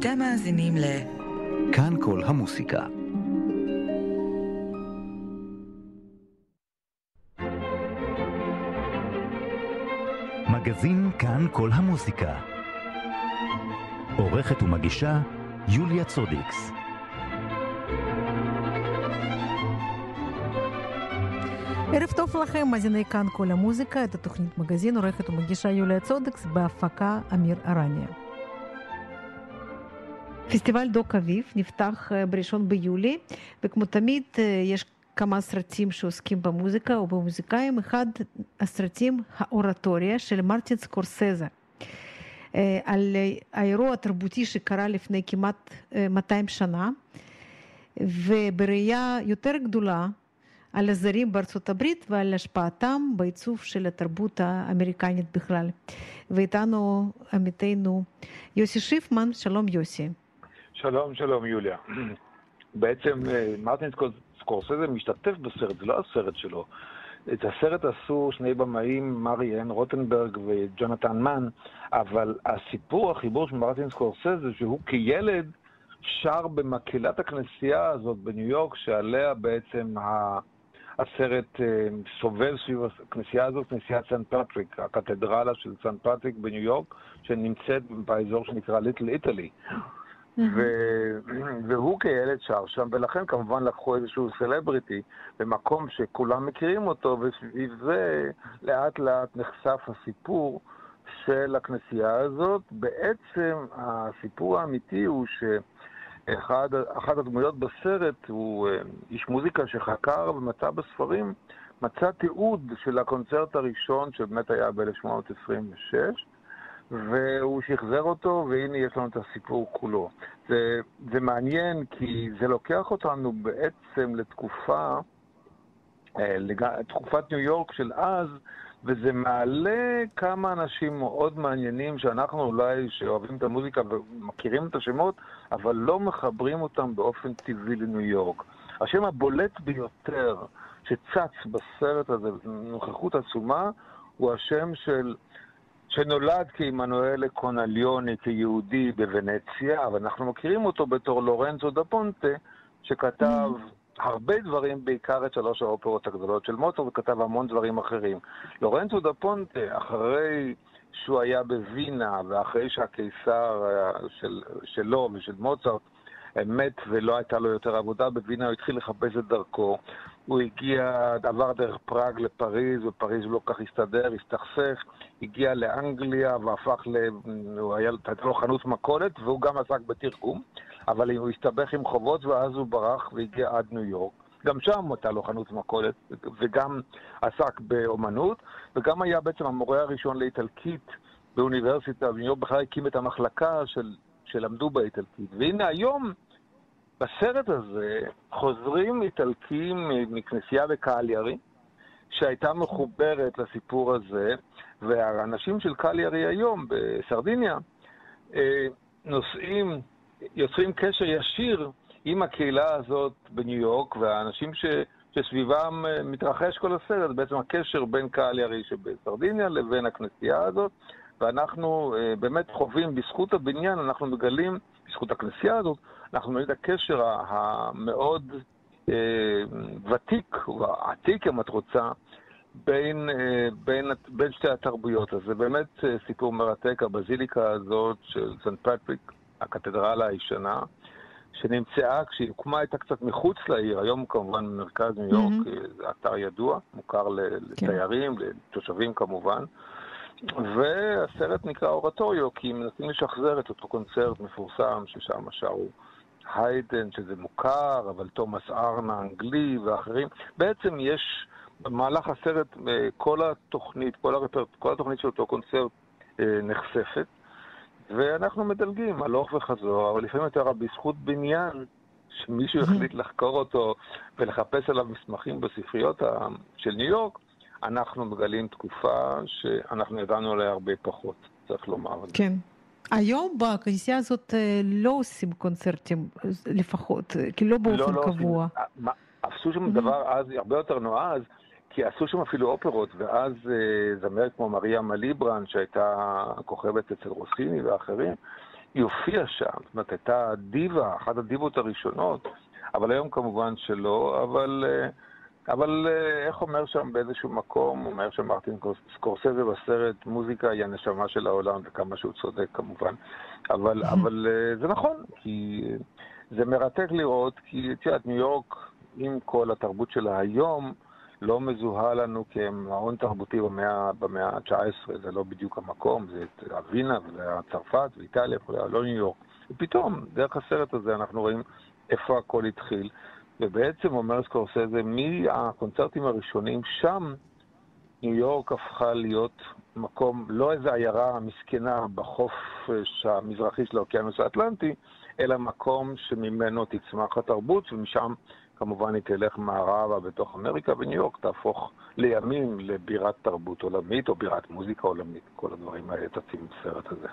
אתם מאזינים ל... כאן כל המוסיקה. מגזין כאן כל המוסיקה. עורכת ומגישה יוליה צודיקס. ערב טוב לכם, מאזיני כאן כל המוזיקה, את התוכנית מגזין עורכת ומגישה יוליה צודקס בהפקה אמיר ארניה. פסטיבל דוק אביב נפתח בראשון ביולי, וכמו תמיד יש כמה סרטים שעוסקים במוזיקה ובמוזיקאים. אחד הסרטים, האורטוריה של מרטין סקורסזה, על האירוע התרבותי שקרה לפני כמעט 200 שנה, ובראייה יותר גדולה על הזרים בארצות הברית ועל השפעתם בעיצוב של התרבות האמריקנית בכלל. ואיתנו עמיתנו יוסי שיפמן, שלום יוסי. שלום, שלום יוליה. בעצם מרטין סקורסזה משתתף בסרט, זה לא הסרט שלו. את הסרט עשו שני במאים, מריאן רוטנברג וג'ונתן מן, אבל הסיפור, החיבור של מרטין סקורסזה, שהוא כילד שר במקהלת הכנסייה הזאת בניו יורק, שעליה בעצם הסרט סובב סביב הכנסייה הזאת, כנסיית סן פטריק, הקתדרלה של סן פטריק בניו יורק, שנמצאת באזור שנקרא ליטל איטלי. והוא כילד שר שם, ולכן כמובן לקחו איזשהו סלבריטי במקום שכולם מכירים אותו, וסביב זה לאט לאט נחשף הסיפור של הכנסייה הזאת. בעצם הסיפור האמיתי הוא שאחת הדמויות בסרט הוא איש מוזיקה שחקר ומצא בספרים, מצא תיעוד של הקונצרט הראשון שבאמת היה ב-1826. והוא שחזר אותו, והנה יש לנו את הסיפור כולו. זה, זה מעניין כי זה לוקח אותנו בעצם לתקופה, תקופת ניו יורק של אז, וזה מעלה כמה אנשים מאוד מעניינים שאנחנו אולי, שאוהבים את המוזיקה ומכירים את השמות, אבל לא מחברים אותם באופן טבעי לניו יורק. השם הבולט ביותר שצץ בסרט הזה, בנוכחות עצומה, הוא השם של שנולד כעמנואל קונליוני, כיהודי בוונציה, אבל אנחנו מכירים אותו בתור לורנזו דה פונטה, שכתב mm. הרבה דברים, בעיקר את שלוש האופרות הגדולות של מוצר, וכתב המון דברים אחרים. לורנזו דה פונטה, אחרי שהוא היה בווינה, ואחרי שהקיסר של, שלו ושל מוצרט מת ולא הייתה לו יותר עבודה בווינה, הוא התחיל לחפש את דרכו. הוא הגיע, עבר דרך פראג לפריז, בפריז הוא לא כך הסתדר, הסתכסך, הגיע לאנגליה והפך ל... הוא היה, הייתה לו חנות מכולת, והוא גם עסק בתרגום, אבל הוא הסתבך עם חובות ואז הוא ברח והגיע עד ניו יורק. גם שם הייתה לו חנות מכולת, וגם עסק באומנות, וגם היה בעצם המורה הראשון לאיטלקית באוניברסיטה בניו יורק, בכלל הקים את המחלקה של, שלמדו באיטלקית. והנה היום, בסרט הזה, חוזרים איטלקים מכנסייה בקהליארי, שהייתה מחוברת לסיפור הזה, והאנשים של קהליארי היום, בסרדיניה, נוסעים, יוצרים קשר ישיר עם הקהילה הזאת בניו יורק, והאנשים ש... שסביבם מתרחש כל הסרט, בעצם הקשר בין קהליארי שבסרדיניה לבין הכנסייה הזאת, ואנחנו באמת חווים, בזכות הבניין, אנחנו מגלים, בזכות הכנסייה הזאת, אנחנו מגלים את הקשר המאוד אה, ותיק, או עתיק אם את רוצה, בין, אה, בין, בין שתי התרבויות. אז זה באמת אה, סיפור מרתק, הבזיליקה הזאת של סן פטריק, הקתדרלה הישנה, שנמצאה, כשהיא הוקמה הייתה קצת מחוץ לעיר, היום כמובן במרכז ניו יורק, mm-hmm. אתר ידוע, מוכר כן. לתיירים, לתושבים כמובן. והסרט נקרא אורטוריו, כי מנסים לשחזר את אותו קונצרט מפורסם ששם שרו היידן, שזה מוכר, אבל תומאס ארנה אנגלי ואחרים. בעצם יש במהלך הסרט כל התוכנית, כל, הרפר... כל התוכנית של אותו קונצרט נחשפת, ואנחנו מדלגים הלוך וחזור, אבל לפעמים יותר בזכות בניין, שמישהו החליט לחקור אותו ולחפש עליו מסמכים בספריות של ניו יורק, אנחנו מגלים תקופה שאנחנו ידענו עליה הרבה פחות, צריך לומר. כן. היום בכנסייה הזאת לא עושים קונצרטים לפחות, כי לא באופן לא, לא קבוע. עושים, עשו שם דבר אז הרבה יותר נועז, כי עשו שם אפילו אופרות, ואז זמרת כמו מריה מליברן, שהייתה כוכבת אצל רוסיני ואחרים, היא הופיעה שם, זאת אומרת, הייתה דיבה, אחת הדיבות הראשונות, אבל היום כמובן שלא, אבל, אה, אבל אה, איך אומר שם באיזשהו מקום, אומר שם מרטין סקורסזה בסרט, מוזיקה היא הנשמה של העולם, וכמה שהוא צודק כמובן, אבל, אבל אה, זה נכון, כי זה מרתק לראות, כי את יודעת, ניו יורק, עם כל התרבות שלה היום, לא מזוהה לנו כמעון תרבותי במאה, במאה ה-19, זה לא בדיוק המקום, זה את אבינה, וזה היה צרפת ואיטליה, לא ניו יורק. ופתאום, דרך הסרט הזה אנחנו רואים איפה הכל התחיל, ובעצם אומר סקורסזה, מהקונצרטים הראשונים, שם ניו יורק הפכה להיות מקום, לא איזו עיירה מסכנה בחוף המזרחי של האוקיינוס האטלנטי, אלא מקום שממנו תצמח התרבות, ומשם כמובן היא תלך מערבה בתוך אמריקה, וניו יורק תהפוך לימים לבירת תרבות עולמית או בירת מוזיקה עולמית. כל הדברים האלה תצאים בסרט הזה.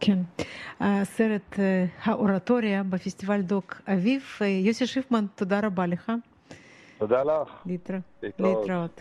כן. הסרט האורטוריה בפסטיבל דוק אביב. יוסי שיפמן, תודה רבה לך. תודה לך. להתראות. להתראות.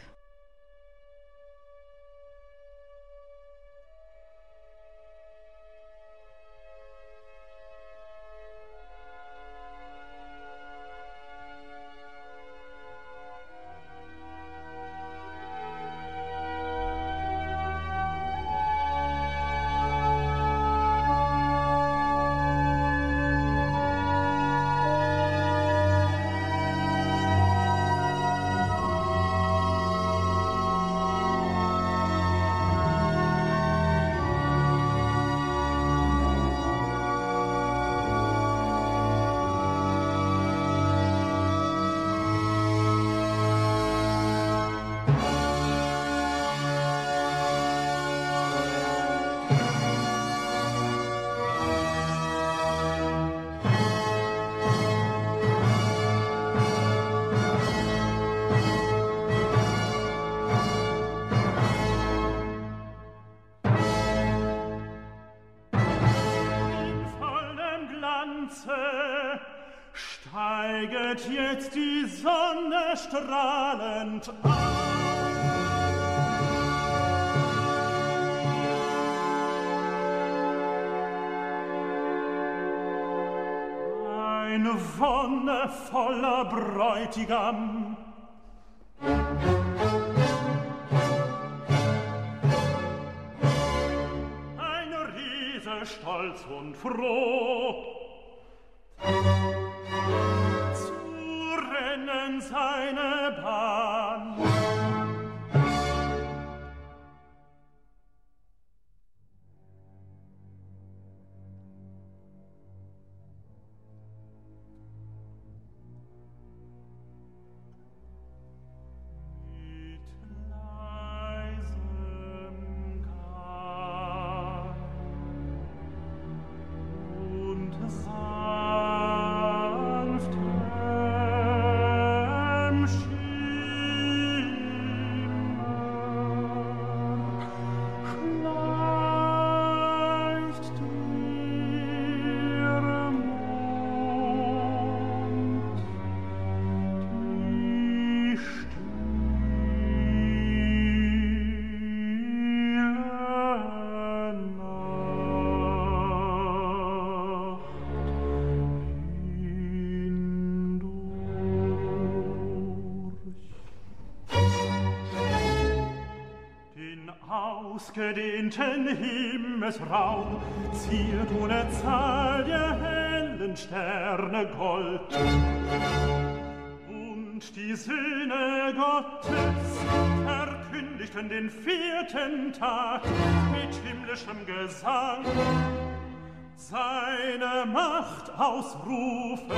Ein wonnevoller Bräutigam Ein Riese stolz und froh seine Bahn. Ausgedehnten Himmelsraum ziert ohne Zahl der hellen Sterne Gold. Und die Söhne Gottes verkündigten den vierten Tag mit himmlischem Gesang seine Macht ausrufend.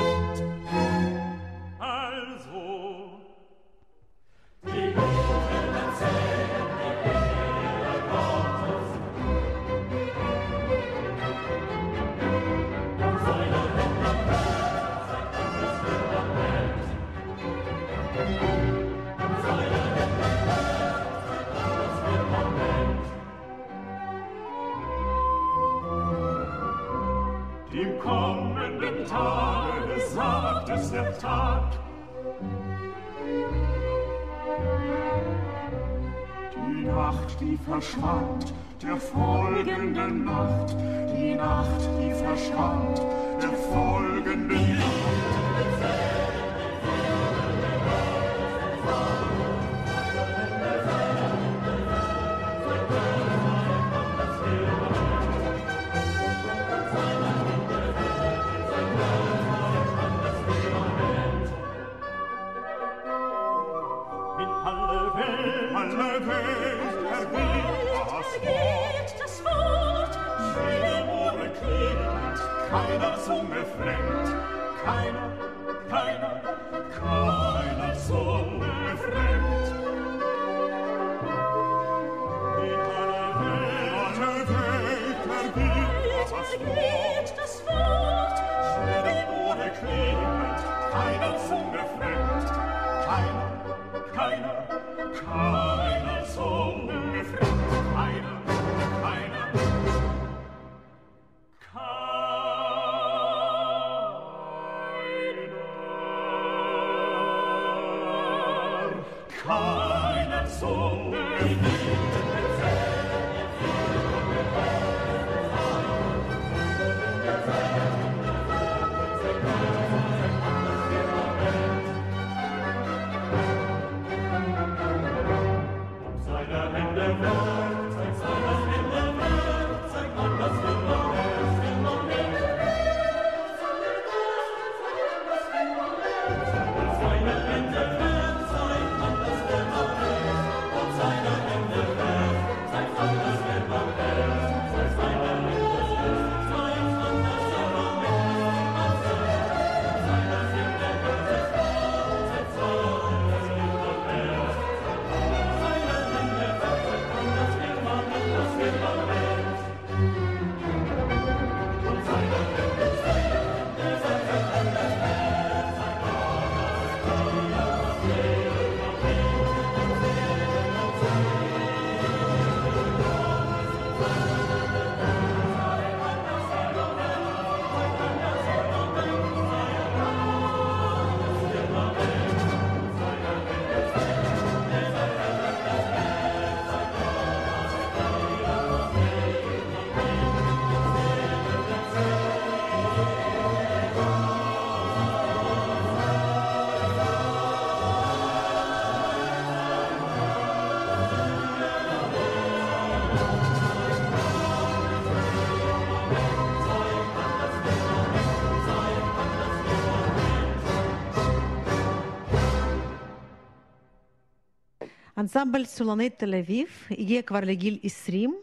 אנסמבל סולני תל אביב הגיע כבר לגיל 20,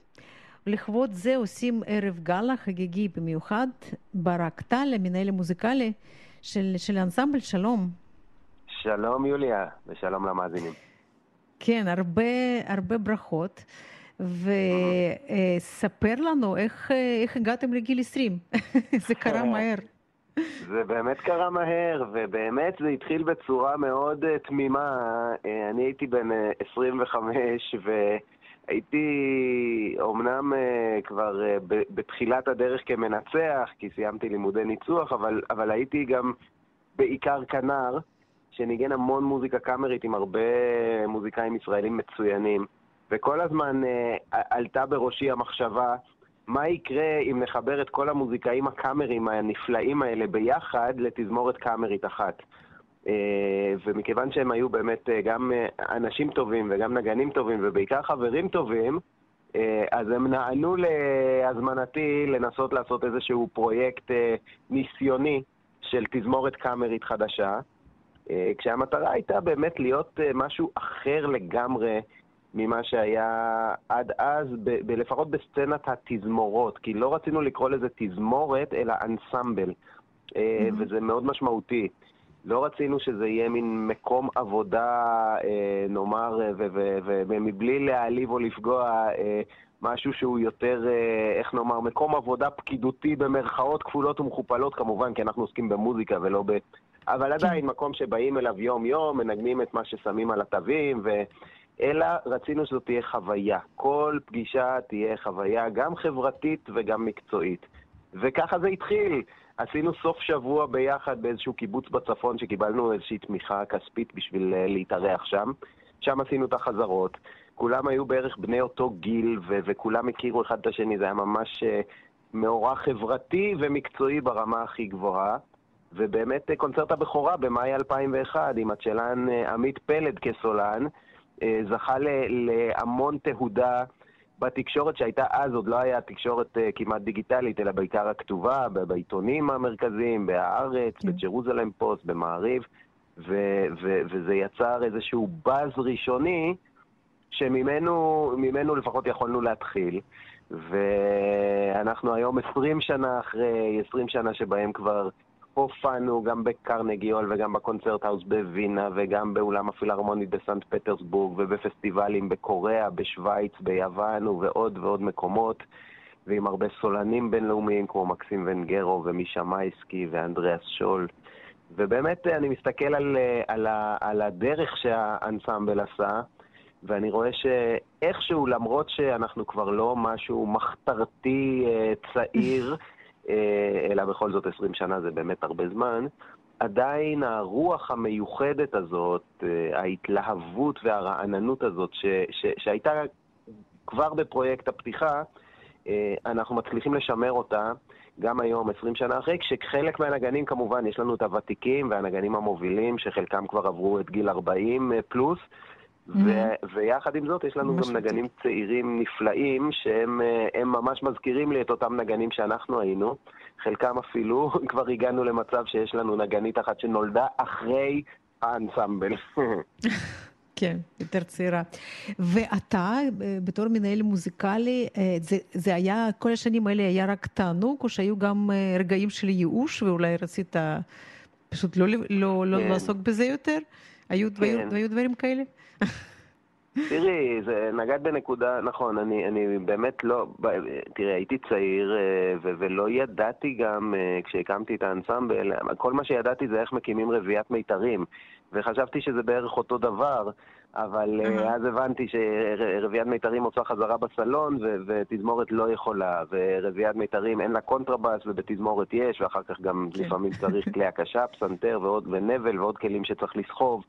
ולכבוד זה עושים ערב גאלה חגיגי במיוחד. ברק טל, המנהל המוזיקלי של, של האנסמבל, שלום. שלום יוליה, ושלום למאזינים. כן, הרבה, הרבה ברכות. וספר לנו איך, איך הגעתם לגיל 20. זה קרה מהר. זה באמת קרה מהר, ובאמת זה התחיל בצורה מאוד uh, תמימה. Uh, אני הייתי בן uh, 25, והייתי אומנם uh, כבר uh, ב- בתחילת הדרך כמנצח, כי סיימתי לימודי ניצוח, אבל, אבל הייתי גם בעיקר כנר, שניגן המון מוזיקה קאמרית עם הרבה מוזיקאים ישראלים מצוינים. וכל הזמן uh, עלתה בראשי המחשבה, מה יקרה אם נחבר את כל המוזיקאים הקאמרים הנפלאים האלה ביחד לתזמורת קאמרית אחת. אה, ומכיוון שהם היו באמת אה, גם אה, אנשים טובים וגם נגנים טובים ובעיקר חברים טובים, אז הם נענו להזמנתי לנסות לעשות איזשהו פרויקט ניסיוני של תזמורת קאמרית חדשה, כשהמטרה הייתה באמת להיות משהו אחר לגמרי ממה שהיה עד אז, ב- ב- לפחות בסצנת התזמורות, כי לא רצינו לקרוא לזה תזמורת, אלא אנסמבל, אה, וזה מאוד משמעותי. לא רצינו שזה יהיה מין מקום עבודה, אה, נאמר, ו- ומבלי להעליב או לפגוע, אה, משהו שהוא יותר, אה, איך נאמר, מקום עבודה פקידותי במרכאות כפולות ומכופלות, כמובן, כי אנחנו עוסקים במוזיקה ולא ב... אבל עדיין, מקום שבאים אליו יום-יום, מנגנים את מה ששמים על התווים, ו... אלא רצינו שזאת תהיה חוויה. כל פגישה תהיה חוויה גם חברתית וגם מקצועית. וככה זה התחיל. עשינו סוף שבוע ביחד באיזשהו קיבוץ בצפון שקיבלנו איזושהי תמיכה כספית בשביל אה, להתארח שם. שם עשינו את החזרות. כולם היו בערך בני אותו גיל, ו- וכולם הכירו אחד את השני, זה היה ממש אה, מאורע חברתי ומקצועי ברמה הכי גבוהה. ובאמת אה, קונצרט הבכורה במאי 2001 עם הצ'לן עמית פלד כסולן, זכה ל- להמון תהודה בתקשורת שהייתה אז, עוד לא היה תקשורת אה, כמעט דיגיטלית, אלא בעיקר הכתובה, בעיתונים המרכזיים, בהארץ, כן. בג'רוזלם פוסט, במעריב, ו- ו- וזה יצר איזשהו באז ראשוני שממנו ממנו לפחות יכולנו להתחיל. ואנחנו היום 20 שנה אחרי, 20 שנה שבהם כבר הופענו גם בקרנגי הול וגם בקונצרט האוס בווינה וגם באולם הפילהרמוני בסנט פטרסבורג ובפסטיבלים בקוריאה, בשוויץ, ביוון ובעוד ועוד מקומות. ועם הרבה סולנים בינלאומיים כמו מקסים ונגרו ומישה מייסקי ואנדריאס שול. ובאמת אה, אני מסתכל על, אה, על, על הדרך שהאנסמבל עשה ואני רואה שאיכשהו, למרות שאנחנו כבר לא משהו מחתרתי אה, צעיר, אלא בכל זאת 20 שנה זה באמת הרבה זמן, עדיין הרוח המיוחדת הזאת, אה, ההתלהבות והרעננות הזאת ש, ש, שהייתה כבר בפרויקט הפתיחה, אה, אנחנו מצליחים לשמר אותה גם היום, 20 שנה אחרי, כשחלק מהנגנים כמובן, יש לנו את הוותיקים והנגנים המובילים, שחלקם כבר עברו את גיל 40 אה, פלוס, ו- ויחד עם זאת, יש לנו גם נגנים צעירים נפלאים, שהם אה, ממש מזכירים לי את אותם נגנים שאנחנו היינו. חלקם אפילו, כבר הגענו למצב שיש לנו נגנית אחת שנולדה אחרי האנסמבל. כן, יותר צעירה. ואתה, אה, בתור מנהל מוזיקלי, אה, זה, זה היה, כל השנים האלה היה רק תענוג, או שהיו גם רגעים של ייאוש, ואולי רצית פשוט לא, לא, לא כן. לעסוק בזה יותר? היו, כן. היו, היו דברים כאלה? תראי, זה נגעת בנקודה, נכון, אני, אני באמת לא, תראה, הייתי צעיר אה, ו- ולא ידעתי גם, אה, כשהקמתי את האנסמבל, כל מה שידעתי זה איך מקימים רביעיית מיתרים, וחשבתי שזה בערך אותו דבר, אבל אהה. אז הבנתי שרביעיית מיתרים עושה חזרה בסלון ו- ותזמורת לא יכולה, ורביעיית מיתרים אין לה קונטרבאס ובתזמורת יש, ואחר כך גם כן. לפעמים צריך כלי הקשה, פסנתר ועוד, ונבל ועוד כלים שצריך לסחוב.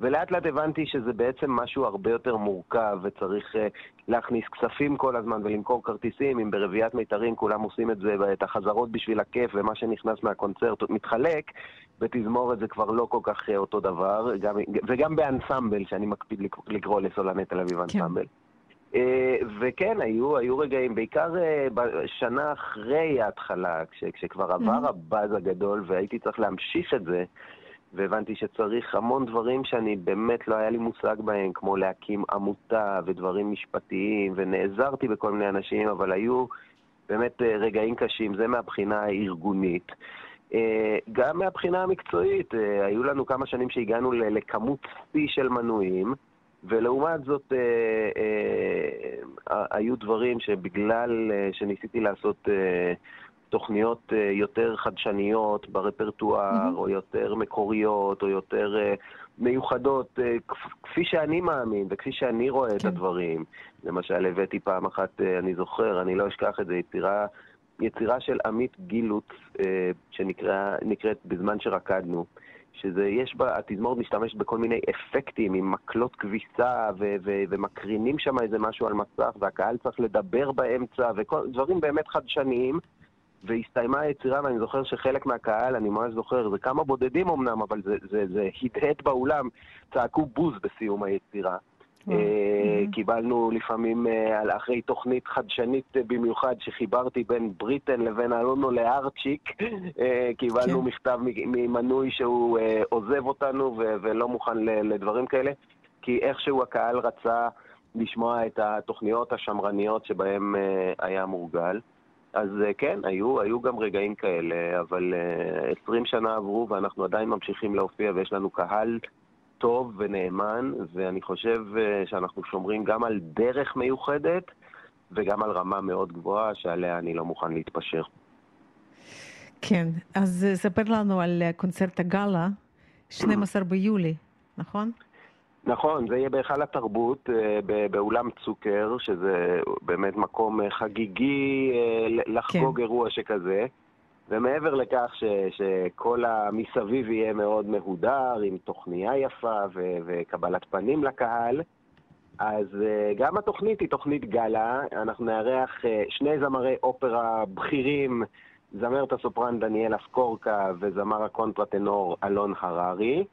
ולאט לאט הבנתי שזה בעצם משהו הרבה יותר מורכב, וצריך אה, להכניס כספים כל הזמן ולמכור כרטיסים. אם ברביעיית מיתרים כולם עושים את זה, את החזרות בשביל הכיף, ומה שנכנס מהקונצרט מתחלק, בתזמורת זה כבר לא כל כך uh, אותו דבר, גם, וגם באנסמבל, שאני מקפיד לקרוא, לסולני תל אביב כן. אנסמבל. אה, וכן, היו, היו רגעים, בעיקר אה, בשנה אחרי ההתחלה, כש, כשכבר עבר הבאז הגדול והייתי צריך להמשיך את זה, והבנתי שצריך המון דברים שאני באמת לא היה לי מושג בהם, כמו להקים עמותה ודברים משפטיים, ונעזרתי בכל מיני אנשים, אבל היו באמת אה, רגעים קשים, זה מהבחינה הארגונית. אה, גם מהבחינה המקצועית, אה, היו לנו כמה שנים שהגענו לכמות שיא של מנויים, ולעומת זאת אה, היו דברים שבגלל שניסיתי לעשות תוכניות יותר חדשניות ברפרטואר, או יותר מקוריות, או יותר מיוחדות, כפ- כפי שאני מאמין וכפי שאני רואה את כן. הדברים. למשל, הבאתי פעם אחת, אני זוכר, אני לא אשכח את זה, יצירה, יצירה של עמית גילוץ, אה, שנקראת בזמן שרקדנו. שזה, יש בה, התזמורת משתמשת בכל מיני אפקטים, עם מקלות כביסה, ו- ו- ומקרינים שם איזה משהו על מסך, והקהל צריך לדבר באמצע, ודברים באמת חדשניים. והסתיימה היצירה, ואני זוכר שחלק מהקהל, אני ממש זוכר, זה כמה בודדים אמנם, אבל זה, זה, זה הדהד באולם, צעקו בוז בסיום היצירה. אה, מהמם. קיבלנו לפעמים, אה, אחרי תוכנית חדשנית אה, במיוחד, שחיברתי בין בריטן לבין אלונו לארצ'יק, קיבלנו כן. מכתב ממנוי שהוא עוזב אותנו ולא מוכן לדברים כאלה, כי איכשהו הקהל רצה לשמוע את התוכניות השמרניות שבהן היה מורגל. אז כן, היו, היו גם רגעים כאלה, אבל אה, 20 שנה עברו ואנחנו עדיין ממשיכים להופיע ויש לנו קהל טוב ונאמן, ואני חושב אה, שאנחנו שומרים גם על דרך מיוחדת וגם על רמה מאוד גבוהה שעליה אני לא מוכן להתפשר. כן, אז אה, ספר לנו על אה, קונצרט הגאלה, 12 ביולי, נכון? נכון, זה יהיה בהיכל התרבות באולם צוקר, שזה באמת מקום חגיגי לחגוג אירוע שכזה. ומעבר לכך ש, שכל המסביב יהיה מאוד מהודר, עם תוכניה יפה ו, וקבלת פנים לקהל, אז אה, גם התוכנית היא תוכנית גאלה, אנחנו נארח אה, שני זמרי אופרה בכירים, זמרת הסופרן דניאל אסקורקה וזמר הקונטרטנור אלון הררי.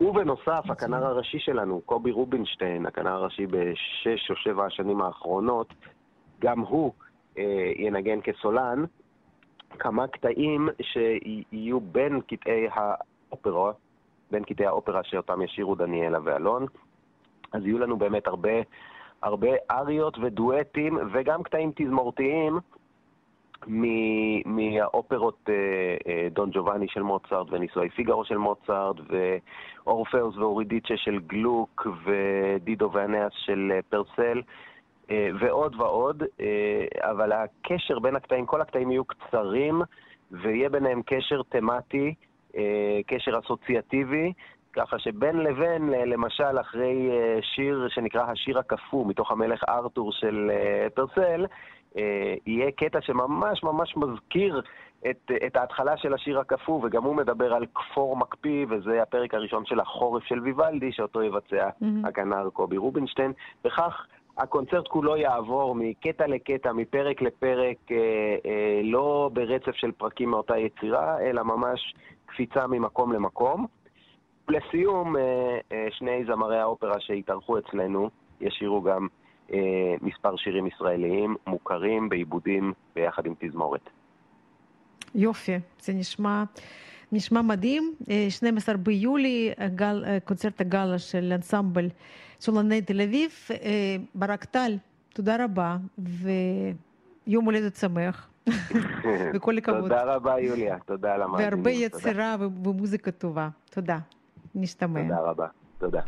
ובנוסף, הכנר הראשי שלנו, קובי רובינשטיין, הכנר הראשי בשש או שבע השנים האחרונות, גם הוא אה, ינגן כסולן כמה קטעים שיהיו בין קטעי האופרה, בין קטעי האופרה שאותם ישירו דניאלה ואלון. אז יהיו לנו באמת הרבה, הרבה אריות ודואטים וגם קטעים תזמורתיים מהאופרות אה, אה, דון ג'ובאני של מוצרט ונישואי פיגארו של מוצרט ואורפאוס ואורידיצ'ה של גלוק ודידו ואנאס של אה, פרסל ועוד ועוד, אה, אבל הקשר בין הקטעים, כל הקטעים יהיו קצרים ויהיה ביניהם קשר תמטי, אה, קשר אסוציאטיבי, ככה שבין לבין, למשל אחרי אה, שיר שנקרא השיר הקפוא מתוך המלך ארתור של אה, פרסל, אה, יהיה קטע שממש ממש מזכיר את, את ההתחלה של השיר הקפוא, וגם הוא מדבר על כפור מקפיא, וזה הפרק הראשון של החורף של ויוולדי, שאותו יבצע מהמם. הכנר קובי רובינשטיין. וכך הקונצרט כולו יעבור מקטע לקטע, מפרק לפרק, אה, אה, לא ברצף של פרקים מאותה יצירה, אלא ממש קפיצה ממקום למקום. לסיום, אה, אה, שני זמרי האופרה שהתארחו אצלנו ישירו גם אה, מספר שירים ישראליים מוכרים בעיבודים ביחד עם תזמורת. יופי, זה נשמע, נשמע מדהים. אה, 12 ביולי, הגל, אה, קונצרט הגאלה של אנסמבל סולני תל אביב. ברק טל, תודה רבה, ויום הולדת שמח, וכל הכבוד. תודה רבה, יוליה. תודה על המאזינים. והרבה. יצירה ומוזיקה טובה. תודה. נשתמע. תודה רבה. תודה.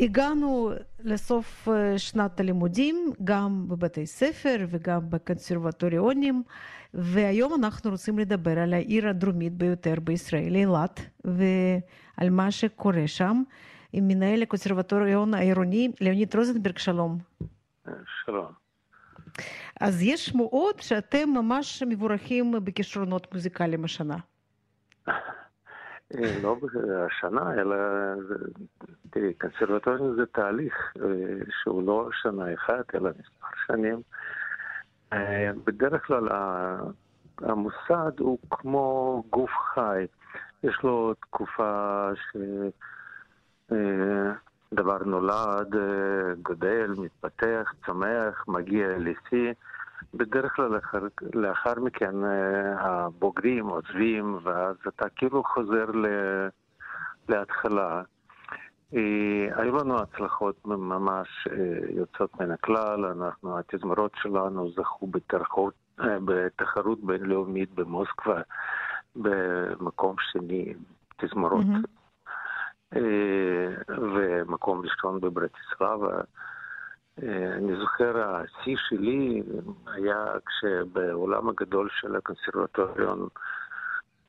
הגענו לסוף אה, שנת הלימודים, גם בבתי ספר וגם בקונסרבטוריונים, והיום אנחנו רוצים לדבר על העיר הדרומית ביותר בישראל, אילת, ועל מה שקורה שם, עם מנהל הקונסרבטוריון העירוני, ליאוניד רוזנברג, שלום. שלום. אז יש שמועות שאתם ממש מבורכים בכישרונות מוזיקליים השנה. לא השנה, אלא תראי, קונסרבטוריון זה תהליך אה, שהוא לא שנה אחת, אלא מספר שנים. אה, בדרך כלל המוסד הוא כמו גוף חי. יש לו תקופה שדבר נולד, אה, גדל, מתפתח, צומח, מגיע לשיא. בדרך כלל לאחר, לאחר מכן אה, הבוגרים עוזבים, ואז אתה כאילו חוזר ל, להתחלה. אה, היו לנו הצלחות ממש אה, יוצאות מן הכלל, אנחנו, התזמורות שלנו זכו בתחרות, אה, בתחרות בינלאומית במוסקבה במקום שני, תזמורות, מהמם. ומקום ראשון בברטיסלבה. אני זוכר, השיא שלי היה כשבעולם הגדול של הקונסרבטוריון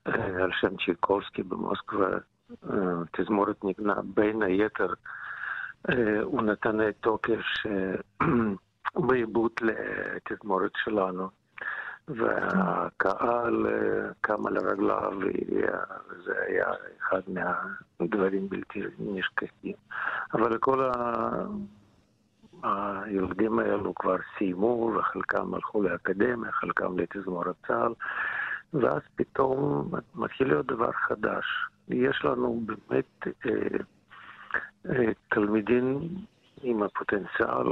על שם צ'ייקובסקי במוסקבה, תזמורת ניגנה בין היתר, אה, הוא נתן את תוקף בעיבוד לתזמורת שלנו. והקהל אה, קם על רגליו, וזה היה אחד מהדברים בלתי נשכחים. אבל כל ה... הילדים האלו כבר סיימו, וחלקם הלכו לאקדמיה, חלקם לתזמורת צה"ל, ואז פתאום מתחיל להיות דבר חדש. יש לנו באמת אה, אה, תלמידים עם הפוטנציאל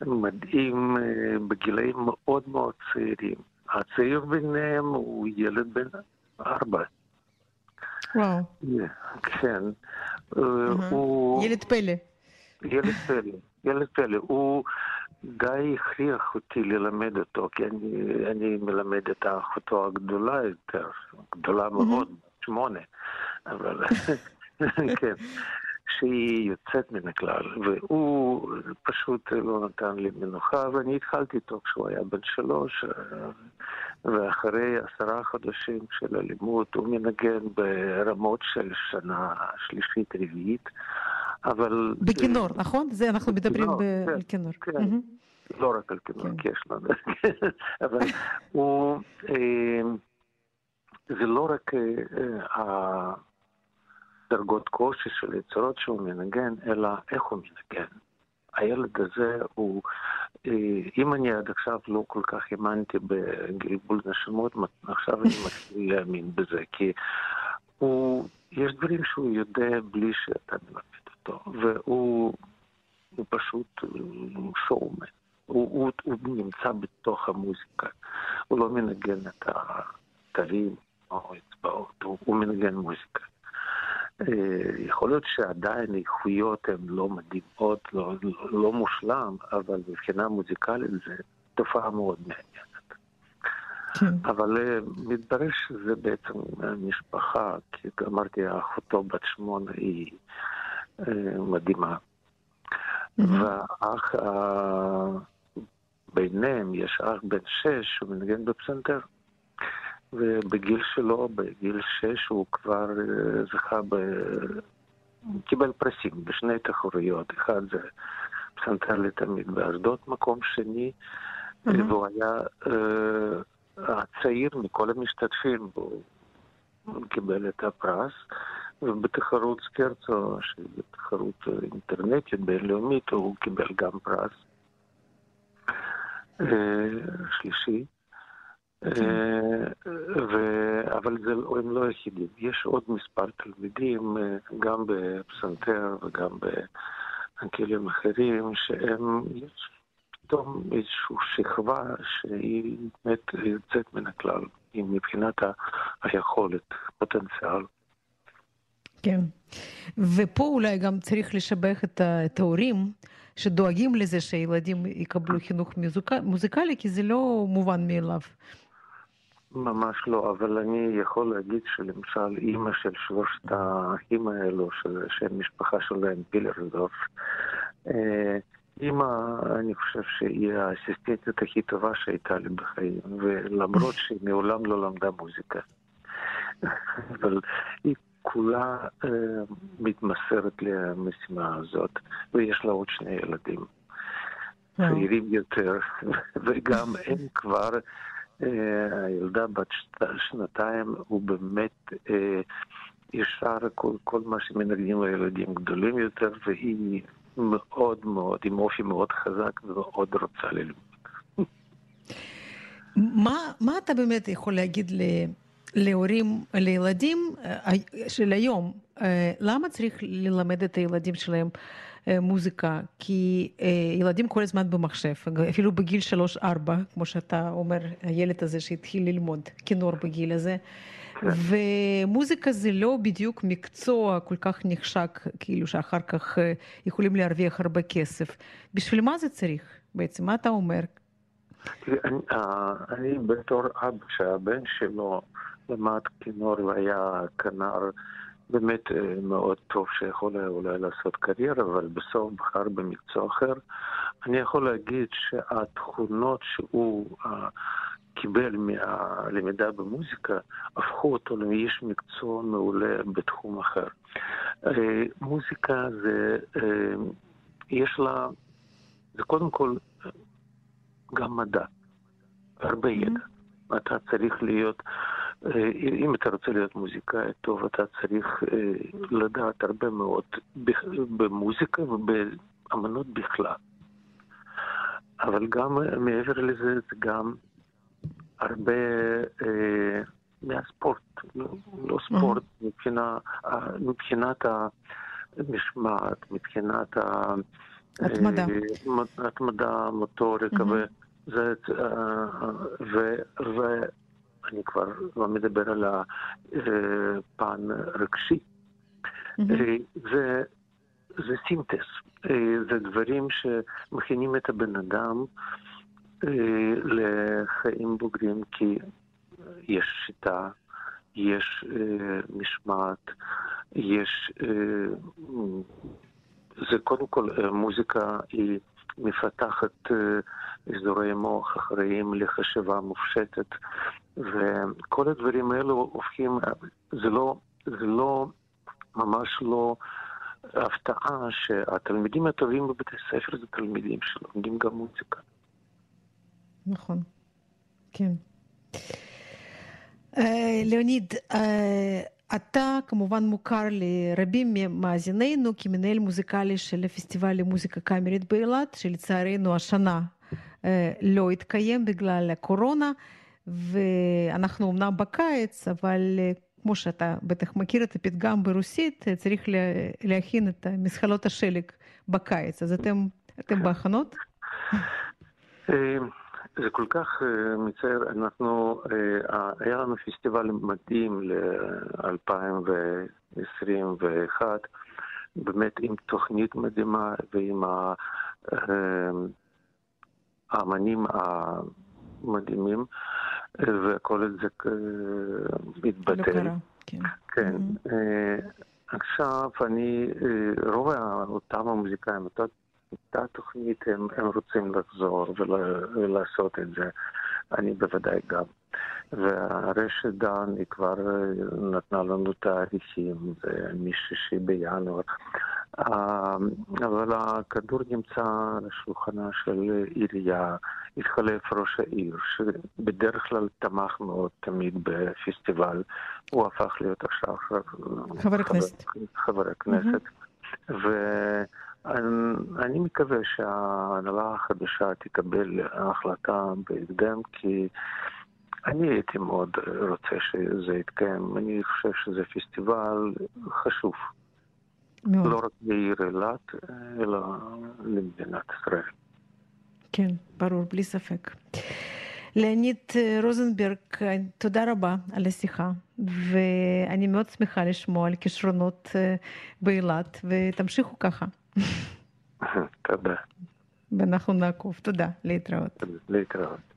מדהים אה, בגילאים מאוד מאוד צעירים. הצעיר ביניהם הוא ילד בן ארבע. וואו. כן. מהמם. הוא... ילד פלא. ילד פלא, ילד פלא. הוא די הכריח אותי ללמד אותו, כי אני, אני מלמד את אחותו הגדולה יותר, גדולה מאוד, שמונה, אבל כן, שהיא יוצאת מן הכלל, והוא פשוט לא נתן לי מנוחה, ואני התחלתי איתו כשהוא היה בן שלוש, ואחרי עשרה חודשים של הלימוד הוא מנגן ברמות של שנה שלישית-רביעית. אבל... בכינור, נכון? זה אנחנו מדברים כן, על כינור. כן. לא רק על כינור, כן. כי יש לנו... אבל הוא... אה, זה לא רק אה, הדרגות קושי של היצירות שהוא מנגן, אלא איך הוא מנגן. הילד הזה הוא... אה, אם אני עד עכשיו לא כל כך האמנתי בגלגול נשמות, עכשיו אני מתחיל להאמין בזה, כי הוא... יש דברים שהוא יודע בלי שאתה מלמד אותו, והוא הוא פשוט שואומן. הוא, הוא, הוא נמצא בתוך המוזיקה. הוא לא מנגן את התווים או אצבעות, הוא, הוא מנגן מוזיקה. אה, יכול להיות שעדיין האיכויות הן לא מדהימות, לא, לא, לא מושלם, אבל מבחינה מוזיקלית זה תופעה מאוד מעניינת. כן. אבל אה, מתברר שזה בעצם משפחה, כי אמרתי, אחותו בת שמונה היא מדהימה. מהמם. והאח, ביניהם יש אח בן שש שהוא מנגן בפסנתר. ובגיל שלו, בגיל שש, הוא כבר אה, זכה ב... הוא קיבל פרסים בשני תחרויות. אחד זה פסנתר לתלמיד באשדוד, מקום שני, מהמם. והוא היה אה, הצעיר מכל המשתתפים, הוא קיבל את הפרס. ובתחרות סקרצו, שזו תחרות אינטרנטית בינלאומית, הוא קיבל גם פרס אה, שלישי. אה, ו- אבל זה, הם לא היחידים. יש עוד מספר תלמידים, אה, גם בפסנתר וגם בכלים אחרים, שהם, יש פתאום איזושהי שכבה שהיא באמת יוצאת מן הכלל, מבחינת היכולת, פוטנציאל. כן. ופה אולי גם צריך לשבח את, ההורים שדואגים לזה שהילדים יקבלו חינוך מוזיקלי, כי זה לא מובן מאליו. ממש לא, אבל אני יכול להגיד שלמשל אימא של שלושת האחים האלו, שהם משפחה שלהם פילרסדורף, אה, אימא, אני חושב שהיא האסיסטנטית הכי טובה שהייתה לי בחיים, ולמרות שהיא מעולם לא למדה מוזיקה. אבל היא כולה אה, מתמסרת למשימה הזאת, ויש לה עוד שני ילדים. צעירים יותר, וגם הם כבר, אה, הילדה בת שת- שנתיים, הוא באמת אה, ישר כל, כל מה שמנגנים לילדים גדולים יותר, והיא מאוד מאוד, עם אופי מאוד חזק ומאוד רוצה ללמוד. מה, מה אתה באמת יכול להגיד ל, להורים, לילדים אה, של היום? אה, למה צריך ללמד את הילדים שלהם אה, מוזיקה? כי אה, ילדים כל הזמן במחשב, אפילו בגיל 3-4, כמו שאתה אומר, הילד הזה שהתחיל ללמוד כינור בגיל הזה. ומוזיקה זה לא בדיוק מקצוע כל כך נחשק, כאילו שאחר כך אה, יכולים להרוויח הרבה כסף. בשביל מה זה צריך בעצם? מה אתה אומר? אה, אני בתור אבא שהבן שלו למד כינור והיה כנר באמת אה, מאוד טוב שיכול היה אולי לעשות קריירה, אבל בסוף בחר במקצוע אחר. אני יכול להגיד שהתכונות שהוא אה, קיבל מהלמידה במוזיקה הפכו אותו לאיש מקצוע מעולה בתחום אחר. אה, מוזיקה זה, יש לה, זה קודם כל גם מדע, הרבה ידע. אתה צריך להיות, אם אתה רוצה להיות מוזיקאי טוב, אתה צריך אה, לדעת הרבה מאוד במוזיקה ובאמנות בכלל. אבל גם אה, מעבר לזה, זה גם הרבה אה, מהספורט, לא, לא ספורט, מבחינה, אה, מבחינת המשמעת, מבחינת ה... התמדה. אה, התמדה, מוטוריקה, מהמם. וזה, אה, ו- ואני כבר לא מדבר על הפן רגשי. אה, זה, זה סינתס, אה, זה דברים שמכינים את הבן אדם אה, לחיים בוגרים, כי יש שיטה, יש משמעת, יש... זה קודם כל, מוזיקה היא מפתחת אה, אזורי מוח אחראיים לחשיבה מופשטת, וכל הדברים האלו הופכים, זה לא, זה לא, ממש לא הפתעה שהתלמידים הטובים בבתי ספר זה תלמידים שלומדים גם מוזיקה. נכון, כן. אה, ליאוניד, אה, אתה כמובן מוכר לרבים ממאזינינו כמנהל מוזיקלי של הפסטיבל למוזיקה קאמרית באילת, שלצערנו השנה אה, לא התקיים בגלל הקורונה, ואנחנו אמנם בקיץ, אבל אה, כמו שאתה בטח מכיר את הפתגם ברוסית, אה, צריך לה- להכין את מזחלות השלג בקיץ, אז אתם, אתם בהכנות? זה כל כך אה, מצער, אנחנו, אה, היה לנו פסטיבל מדהים ל-2021, באמת עם תוכנית מדהימה ועם אה, האמנים המדהימים, וכל זה אה, לא התבטל. כן. כן. אה, עכשיו אני, רוב אותם המוזיקאים, אותה תוכנית, הם, הם רוצים לחזור ול, ולעשות את זה. אני בוודאי גם. והרשת דן היא כבר אה, נתנה לנו תאריכים, משישי בינואר. אה, אבל הכדור נמצא על השולחנה של עירייה, התחלף ראש העיר, שבדרך כלל תמך מאוד תמיד בפסטיבל. הוא הפך להיות עכשיו חבר הכנסת. חבר הכנסת. ואני מקווה שההנהלה החדשה תקבל החלטה בהקדם, כי אני הייתי מאוד רוצה שזה יתקיים. אני חושב שזה פסטיבל חשוב, מאוד. לא רק לעיר אילת, אלא למדינת ישראל. כן, ברור, בלי ספק. ליאונית רוזנברג, תודה רבה על השיחה, ואני מאוד שמחה לשמוע על כישרונות אה, באילת, ותמשיכו ככה, תודה. ואנחנו נעקוב. תודה, להתראות. להתראות.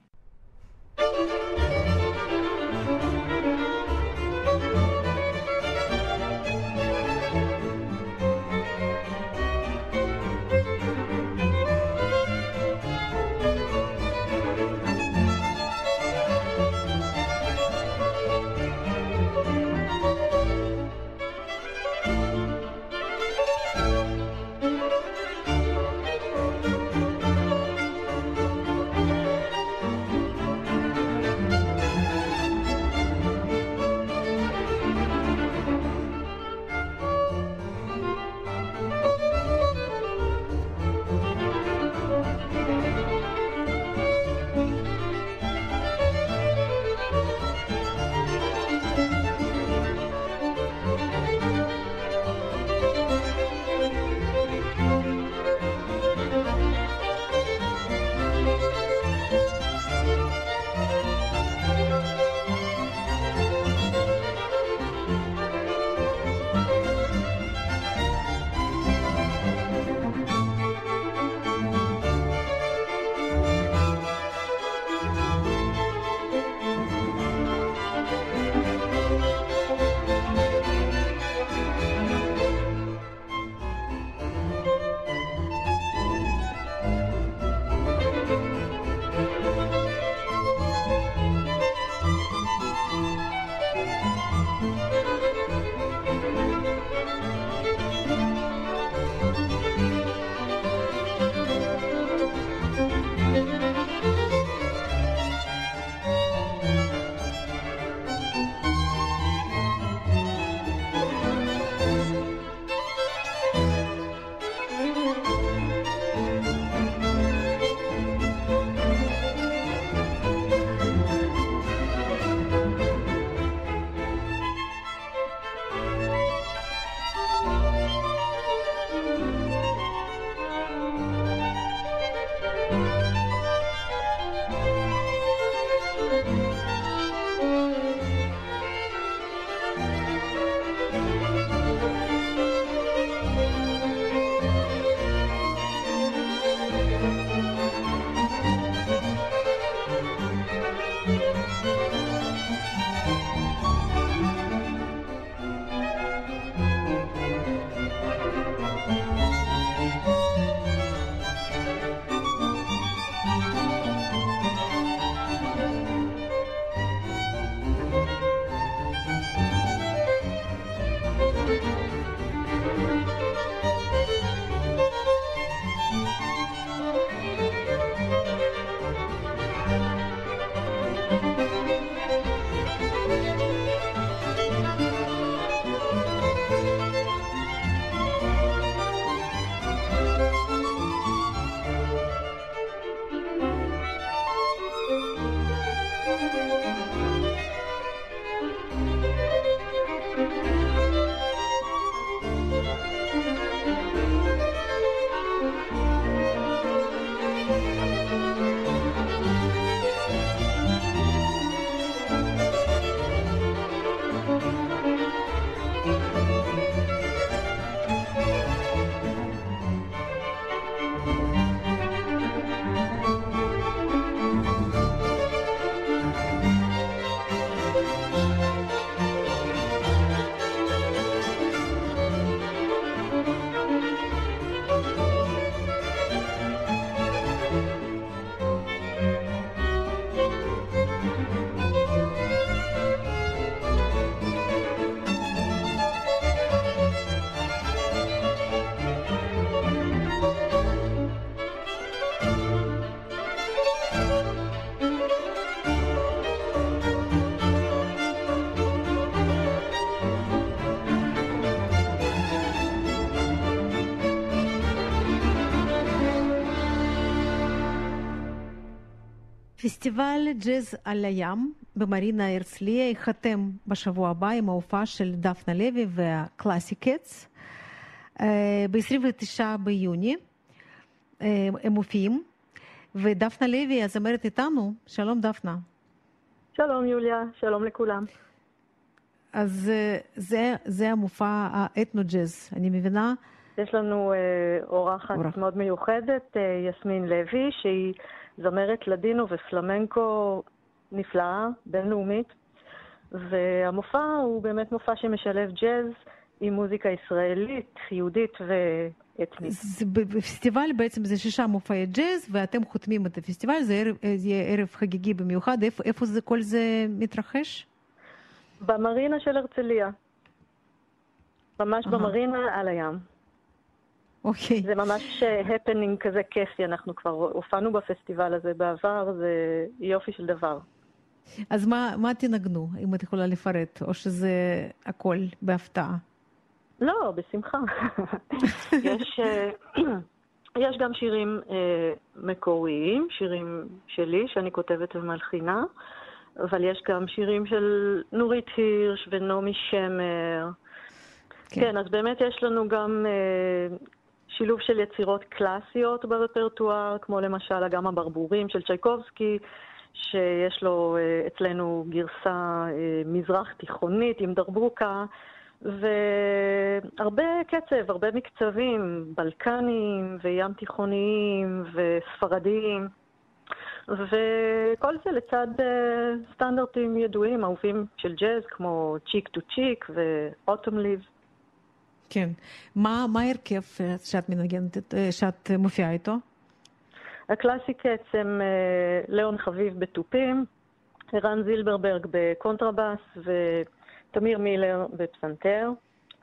פסטיבל ג'אז על הים במרינה הרצליה ייחתם בשבוע הבא עם ההופעה של דפנה לוי והקלאסיקטס. ב-29 ביוני הם מופיעים, ודפנה לוי הזמרת איתנו. שלום דפנה. שלום יוליה, שלום לכולם. אז זה, זה המופע האתנו-ג'אז, אני מבינה? יש לנו אה, אורחת אורח. מאוד מיוחדת, אה, יסמין לוי, שהיא זמרת לדינו ופלמנקו נפלאה, בינלאומית. והמופע הוא באמת מופע שמשלב ג'אז עם מוזיקה ישראלית, יהודית ואתנית. בפסטיבל בעצם זה שישה מופעי ג'אז, ואתם חותמים את הפסטיבל, זה, אה, יהיה ערב חגיגי במיוחד. איפה, איפה זה, כל זה מתרחש? במרינה של הרצליה. ממש. במרינה על הים. אוקיי. זה ממש הפנינג כזה כיפי, אנחנו כבר הופענו בפסטיבל הזה בעבר, זה יופי של דבר. אז מה, מה תנגנו, אם את יכולה לפרט, או שזה הכל בהפתעה? לא, בשמחה. יש, אה, יש גם שירים אה, מקוריים, שירים שלי, שאני כותבת ומלחינה, אבל יש גם שירים של נורית הירש ונעמי שמר. כן. כן, אז באמת יש לנו גם אה, שילוב של יצירות קלאסיות ברפרטואר, כמו למשל אגם הברבורים של צ'ייקובסקי, שיש לו אה, אצלנו גרסה אה, מזרח תיכונית עם דרבוקה, והרבה קצב, הרבה מקצבים, בלקנים וים תיכוניים וספרדיים. וכל זה לצד אה, סטנדרטים ידועים, אהובים של ג'אז, כמו צ'יק טו צ'יק ואוטום ליב. כן. מה, מה ההרכב אה, שאת מנגנת, אה, שאת מופיעה איתו? הקלאסיקטס הם אה, ליאון חביב בתופים, ערן זילברברג בקונטרבאס ותמיר מילר בפסנתר.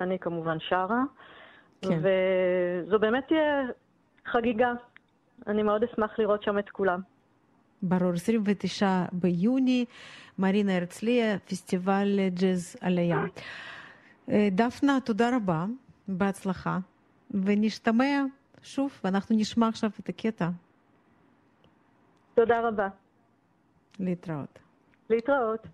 אני כמובן שרה. כן. וזו באמת תהיה חגיגה. אני מאוד אשמח לראות שם את כולם. ברור, 29 ביוני, מרינה הרצליה, פסטיבל ג'אז על הים. אה, דפנה, תודה רבה, בהצלחה, ונשתמע שוב, ואנחנו נשמע עכשיו את הקטע. תודה רבה. להתראות. להתראות.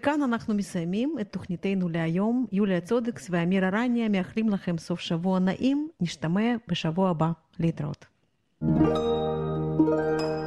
וכאן אנחנו מסיימים את תוכניתנו להיום. יוליה צודקס ואמירה רניה מאחלים לכם סוף שבוע נעים. נשתמע בשבוע הבא. להתראות. thank you